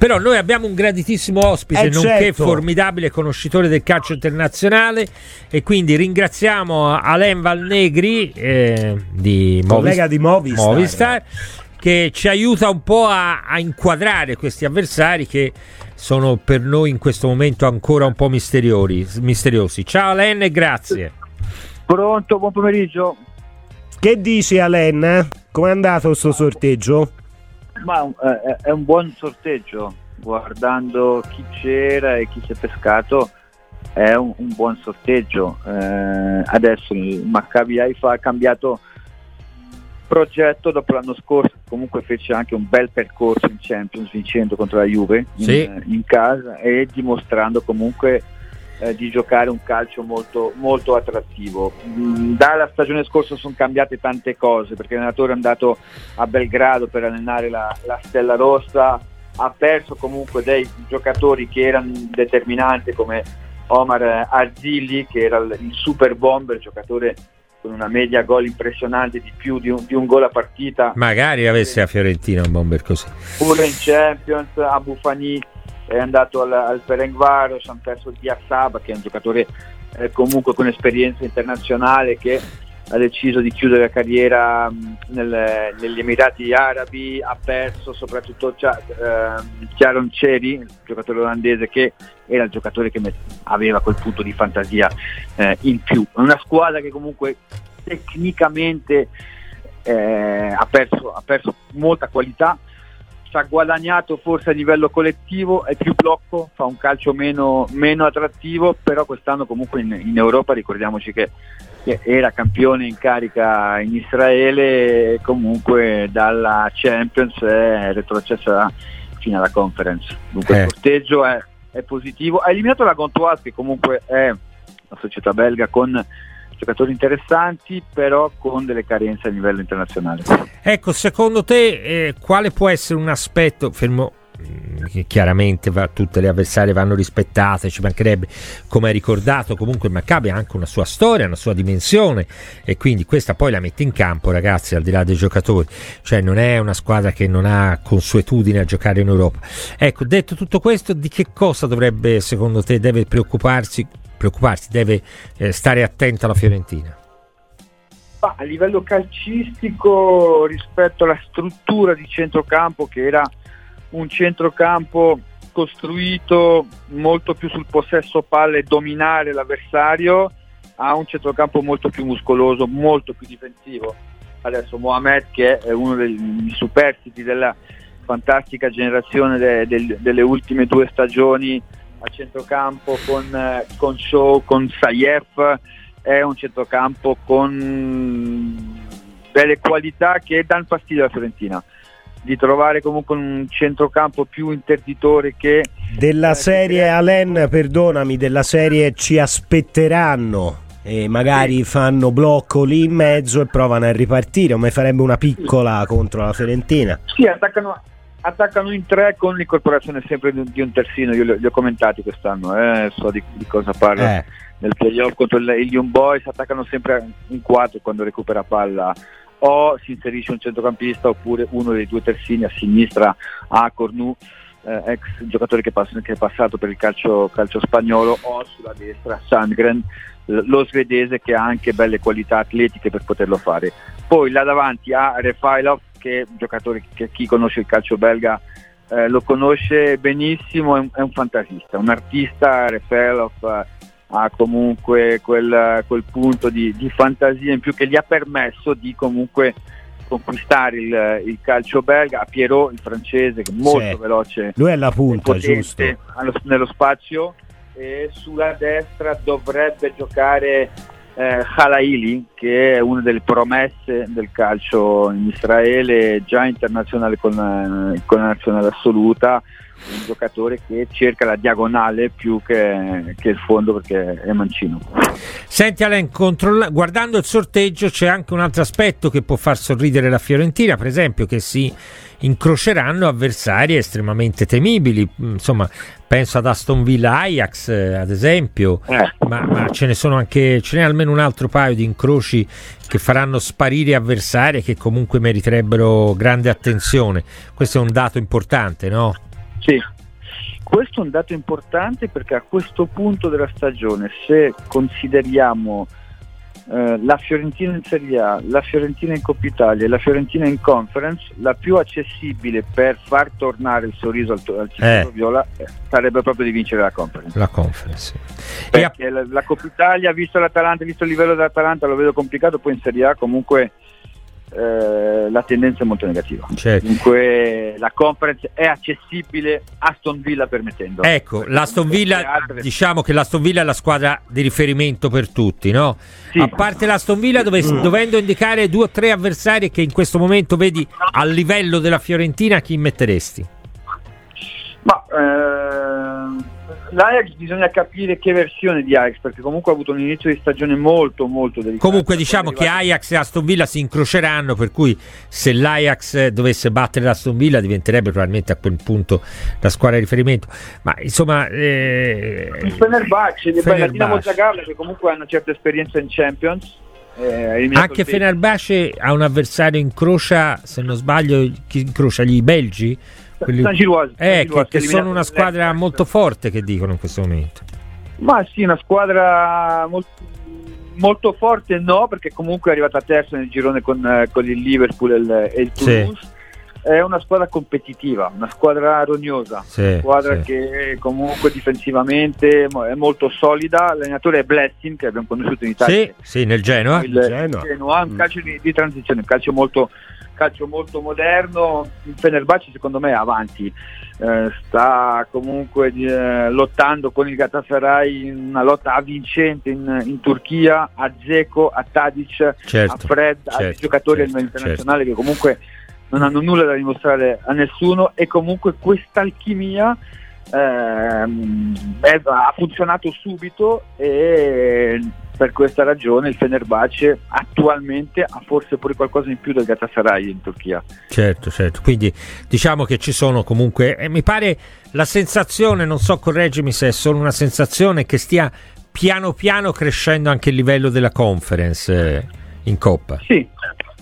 Però noi abbiamo un graditissimo ospite, Eh, nonché certo. formidabile conoscitore del calcio internazionale e quindi ringraziamo Alain Valnegri eh, di Collega di Movistar. Movistar, che ci aiuta un po' a, a inquadrare questi avversari che sono per noi in questo momento ancora un po' misteriosi. Ciao Alain e grazie. Pronto, buon pomeriggio. Che dici Alen? Com'è andato sto sorteggio? Ma eh, è un buon sorteggio, guardando chi c'era e chi si è pescato, è un, un buon sorteggio. Eh, adesso il Maccabi Haifa ha cambiato progetto dopo l'anno scorso, comunque fece anche un bel percorso in Champions vincendo contro la Juve in, Sì. in casa e dimostrando comunque eh, di giocare un calcio molto, molto attrattivo. Mm, dalla stagione scorsa sono cambiate tante cose perché l'allenatore è andato a Belgrado per allenare la, la Stella Rossa, ha perso comunque dei giocatori che erano determinanti come Omar eh, Arzilli che era il, super bomber, giocatore con una media gol impressionante di più di un, di un gol a partita Magari avesse a Fiorentina un bomber così. pure in Champions Abu Fani è andato al, al Ferencvaros hanno perso Diassaba che è un giocatore eh, comunque con esperienza internazionale che ha deciso di chiudere la carriera mh, nel- negli Emirati Arabi ha perso soprattutto Cia- ehm, Chiaron Ceri il giocatore olandese che era il giocatore che aveva quel punto di fantasia eh, in più. È una squadra che comunque tecnicamente eh, ha, perso, ha perso molta qualità ci ha guadagnato forse a livello collettivo, è più blocco, fa un calcio meno, meno attrattivo, però quest'anno comunque in, in Europa ricordiamoci che, che era campione in carica in Israele e comunque dalla Champions è retrocessa fino alla conference. Dunque Eh. il sorteggio è, è positivo. Ha eliminato la Gontoise che comunque è una società belga con giocatori interessanti, però con delle carenze a livello internazionale. Ecco, secondo te eh, quale può essere un aspetto, fermo mm, che chiaramente va- tutte le avversarie vanno rispettate, ci mancherebbe, come hai ricordato, comunque il Maccabi ha anche una sua storia, una sua dimensione e quindi questa poi la mette in campo ragazzi al di là dei giocatori, cioè non è una squadra che non ha consuetudine a giocare in Europa. Ecco, detto tutto questo, di che cosa dovrebbe secondo te deve preoccuparsi, preoccuparsi deve eh, stare attenta la Fiorentina? Ma a livello calcistico rispetto alla struttura di centrocampo che era un centrocampo costruito molto più sul possesso palle e dominare l'avversario ha un centrocampo molto più muscoloso, molto più difensivo. Adesso Mohamed che è uno dei superstiti della fantastica generazione de- del- delle ultime due stagioni a centrocampo con, eh, con Shaw, con Sayef, è un centrocampo con delle qualità che danno fastidio alla Fiorentina. Di trovare comunque un centrocampo più interditore che Della Eh, serie sì. Alen, perdonami, della serie ci aspetteranno e magari fanno blocco lì in mezzo e provano a ripartire, o mi farebbe una piccola contro la Fiorentina. sì, attaccano, attaccano in tre con l'incorporazione sempre di, di un terzino. Io li, ho- li ho commentati quest'anno, eh, so di, di cosa parlo. Eh, nel playoff contro il, Young Boys attaccano sempre in quattro quando recupera palla o si inserisce un centrocampista oppure uno dei due terzini a sinistra a Cornu eh, ex giocatore che, pass- che è passato per il calcio, calcio spagnolo o sulla destra Sandgren lo svedese che ha anche belle qualità atletiche per poterlo fare poi là davanti a Refailov che giocatore che chi conosce il calcio belga eh, lo conosce benissimo, è un, è un fantasista, un artista, Refailov eh, ha comunque quel, quel punto di, di fantasia in più che gli ha permesso di comunque conquistare il, il calcio belga, a Pierrot il francese che è molto Sì. veloce lui è la punta, giusto? allo- nello spazio e sulla destra dovrebbe giocare eh, Khalaili che è una delle promesse del calcio in Israele già internazionale con, eh, con la nazionale assoluta un giocatore che cerca la diagonale più che, che il fondo perché è mancino Senti Alain, controlla- guardando il sorteggio c'è anche un altro aspetto che può far sorridere la Fiorentina, per esempio che si incroceranno avversari estremamente temibili, Mm, insomma penso ad Aston Villa Ajax eh, ad esempio, Eh. ma, ma ce ne sono anche, ce n'è almeno un altro paio di incroci che faranno sparire avversari che comunque meriterebbero grande attenzione, questo è un dato importante no? Sì, questo è un dato importante perché a questo punto della stagione, se consideriamo eh, la Fiorentina in Serie A, la Fiorentina in Coppa Italia e la Fiorentina in Conference, la più accessibile per far tornare il sorriso al, al Eh. viola eh, sarebbe proprio di vincere la Conference. La conference. E a- Perché la, la Coppa Italia, visto l'Atalanta, visto il livello dell'Atalanta, lo vedo complicato, poi in Serie A comunque eh, la tendenza è molto negativa. certo. Dunque la conference è accessibile Aston Villa permettendo. Ecco, l'Aston Villa, altre- diciamo che l'Aston Villa è la squadra di riferimento per tutti, no? Sì. A parte l'Aston Villa, dove- dovendo indicare due o tre avversari che in questo momento vedi a livello della Fiorentina, chi metteresti? Ma ehm, l'Ajax bisogna capire che versione di Ajax, perché comunque ha avuto un inizio di stagione molto molto delicato. Comunque diciamo che Ajax e Aston Villa si incroceranno, per cui se l'Ajax dovesse battere l'Aston Villa diventerebbe probabilmente a quel punto la squadra di riferimento. Ma insomma... eh, il Fenerbahce, beh, la Fenerbahce. Dinamo Zagreb che comunque ha una certa esperienza in Champions. eh, Anche Fenerbahce ha un avversario incrocia, se non sbaglio, chi incrocia gli belgi? Quelli- San San Eh, Giroise, che, che sono una squadra molto forte che dicono in questo momento. Ma sì, una squadra molto, molto forte no, perché comunque è arrivata terza nel girone con, eh, con il Liverpool e il, e il Sì. Toulouse. È una squadra competitiva, una squadra rognosa, Sì, una squadra sì. che comunque difensivamente è molto solida. L'allenatore è Blessing, che abbiamo conosciuto in Italia. Sì, sì, nel Genoa. il Genoa. Genoa, un Mm. calcio di, di transizione, un calcio molto, calcio molto moderno. Il Fenerbahce secondo me è avanti, eh, sta comunque eh, lottando con il Galatasaray in una lotta avvincente in, in Turchia, a Zeko, a Tadic, Certo, a Fred, certo, giocatori certo, internazionali che comunque non hanno nulla da dimostrare a nessuno e comunque questa alchimia ehm, è- ha funzionato subito e per questa ragione il Fenerbahce attualmente ha forse pure qualcosa in più del Galatasaray in Turchia. Certo, certo. Quindi diciamo che ci sono comunque. E mi pare la sensazione, non so, correggimi se è solo una sensazione, che stia piano piano crescendo anche il livello della conference eh, in Coppa. Sì,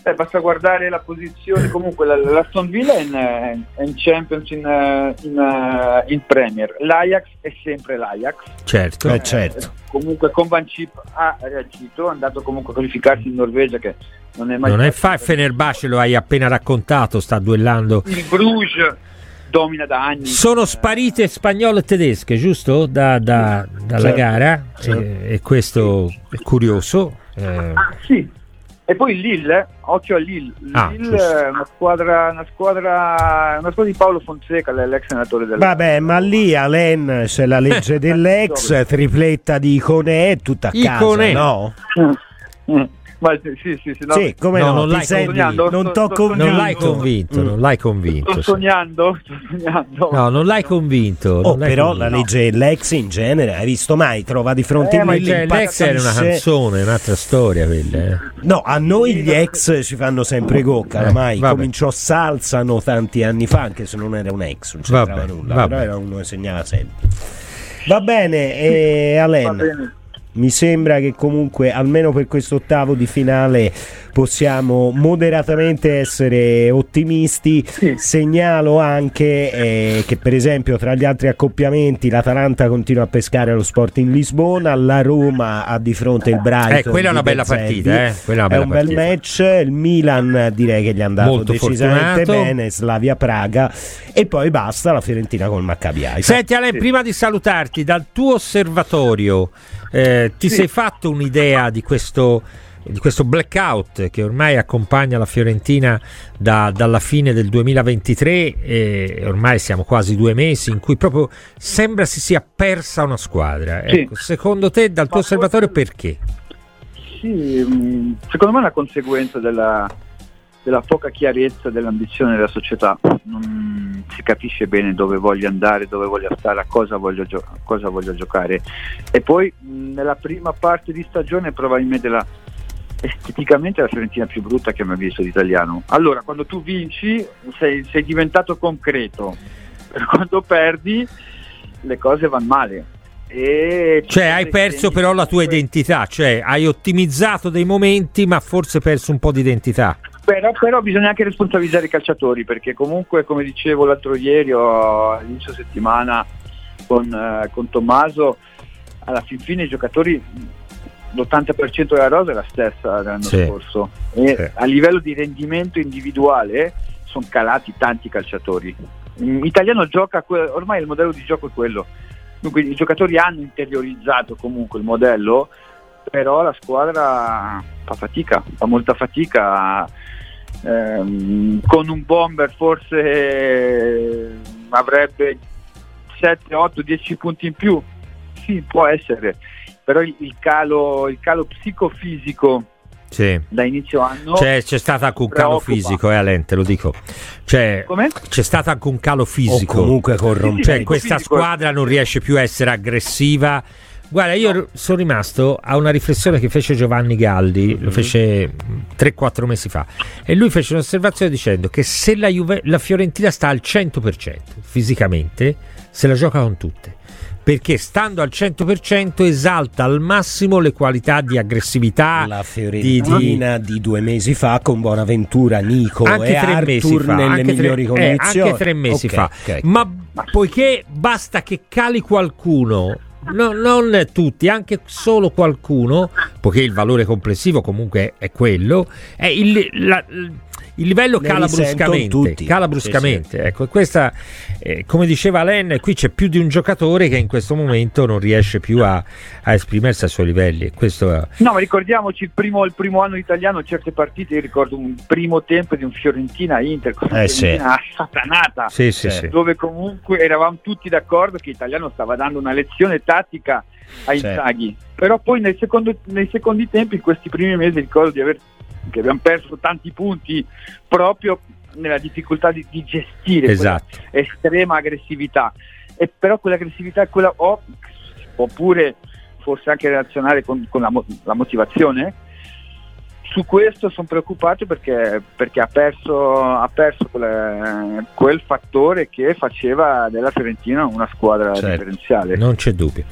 eh, basta guardare la posizione, comunque la, la Villa è in, eh, è in Champions in, eh, in, eh, in Premier, l'Ajax è sempre l'Ajax. Certo. Eh, certo. Comunque con Van Chip ha reagito, è andato comunque a qualificarsi in Norvegia che non è mai Non è stato- fa Fenerbahce, lo hai appena raccontato, sta duellando. Il Bruges domina da anni. Sono sparite spagnole e tedesche, giusto? Da- da- dalla Certo. gara. Certo. E, e questo è curioso. Eh, Ah, sì. E poi il Lille, eh, occhio a Lille. Ah, Lille è una squadra, una squadra, una squadra di Paolo Fonseca, l'ex allenatore del Vabbè, ma lì Alen c'è la legge dell'ex, tripletta di Iconè, è tutta a Iconè. casa, no? Mm. Ma sì, sì, sì, no, sì, come No, no? non ti l'hai convinto. non Sto- sto- non l'hai convinto, Mm. non l'hai Sto convinto. sì. sognando, sto sognando. No, non l'hai convinto. Oh, non l'hai però convinto. la legge dell'ex in genere, hai visto mai? Trova di fronte Eh, a Cioè, l'ex era una canzone, è un'altra storia quella. eh. No, a noi gli ex ci fanno sempre gocca, Eh, ormai vabbè. cominciò Salzano tanti anni fa, anche se non era un ex, non c'entrava Vabbè, nulla, vabbè. però era uno che segnava sempre. Va bene, e Va Alen, bene. Mi sembra che comunque almeno per questo ottavo di finale possiamo moderatamente essere ottimisti. Sì. Segnalo anche eh, che per esempio tra gli altri accoppiamenti l'Atalanta continua a pescare allo Sport in Lisbona, la Roma ha di fronte il Brighton. Eh, quella è una bella Bezzecchi. partita, eh. Quella è una È bella un bel partita. match, il Milan direi che gli è andato Molto decisamente fortunato. bene, Slavia Praga e poi basta la Fiorentina col Maccabi Haifa. Senti Ale, Sì. prima di salutarti, dal tuo osservatorio eh, ti Sì. sei fatto un'idea di questo, di questo blackout che ormai accompagna la Fiorentina da- dalla fine del 2023 e ormai siamo quasi due mesi in cui proprio sembra si sia persa una squadra. Sì. Ecco, secondo te, dal tuo Ma osservatorio, forse- perché? Sì, mh, secondo me è una conseguenza della, della poca chiarezza dell'ambizione della società. Non si capisce bene dove voglio andare, dove voglio stare, a cosa voglio, gio- a cosa voglio giocare. E poi mh, nella prima parte di stagione probabilmente la, esteticamente la Fiorentina più brutta che ho mai visto d'italiano. Allora, quando tu vinci sei, sei diventato concreto, quando perdi le cose vanno male. E ci Cioè, hai perso però la tua identità, cioè hai ottimizzato dei momenti, ma forse perso un po' di identità. Però, però, bisogna anche responsabilizzare i calciatori perché comunque come dicevo l'altro ieri o all'inizio settimana con, eh, con Tommaso alla fin fine i giocatori l'80% della rosa è la stessa dell'anno sì. scorso e sì. a livello di rendimento individuale sono calati tanti calciatori l'italiano gioca ormai il modello di gioco è quello dunque i giocatori hanno interiorizzato comunque il modello però la squadra fa fatica fa molta fatica ehm, con un bomber forse avrebbe 7, 8, 10 punti in più sì può essere però il, il, calo, il calo psicofisico sì. da inizio anno c'è, c'è stato anche un calo fisico, eh, Alente, lo dico. Cioè, c'è stato anche un calo fisico. O comunque corrompente. Cioè, questa fisico. squadra non riesce più a essere aggressiva. Guarda, io no. sono rimasto a una riflessione che fece Giovanni Galdi, mm-hmm. lo fece 3-4 mesi fa, e lui fece un'osservazione dicendo che se la, Juve, la Fiorentina sta al 100% fisicamente, se la gioca con tutte perché stando al 100% esalta al massimo le qualità di aggressività. La Fiorentina di, di... di due mesi fa con Bonaventura, Nico anche e Arthur fa, nelle migliori tre, condizioni. Eh, anche tre mesi okay, fa. Okay. Ma poiché basta che cali qualcuno No, non tutti, anche solo qualcuno, poiché il valore complessivo comunque è quello, è il, la, il livello cala bruscamente, cala bruscamente. Sì, sì. Ecco, questa, eh, come diceva Len, qui c'è più di un giocatore che in questo momento non riesce più a, a esprimersi ai suoi livelli. Questo. No, ma ricordiamoci il primo, il primo, anno italiano, certe partite, io ricordo un primo tempo di un Fiorentina-Inter, con eh, Fiorentina sì. satanata, sì, dove comunque eravamo tutti d'accordo che l'italiano stava dando una lezione tattica a Inzaghi. Però poi nel secondo, nei secondi tempi, in questi primi mesi, ricordo di aver che abbiamo perso tanti punti proprio nella difficoltà di, di gestire esatto. estrema aggressività. E però quell'aggressività è quella o, oppure forse anche relazionare con, con la, la, motivazione. Su questo sono preoccupato perché, perché ha perso, ha perso quel, quel, fattore che faceva della Fiorentina una squadra certo, differenziale. Non c'è dubbio.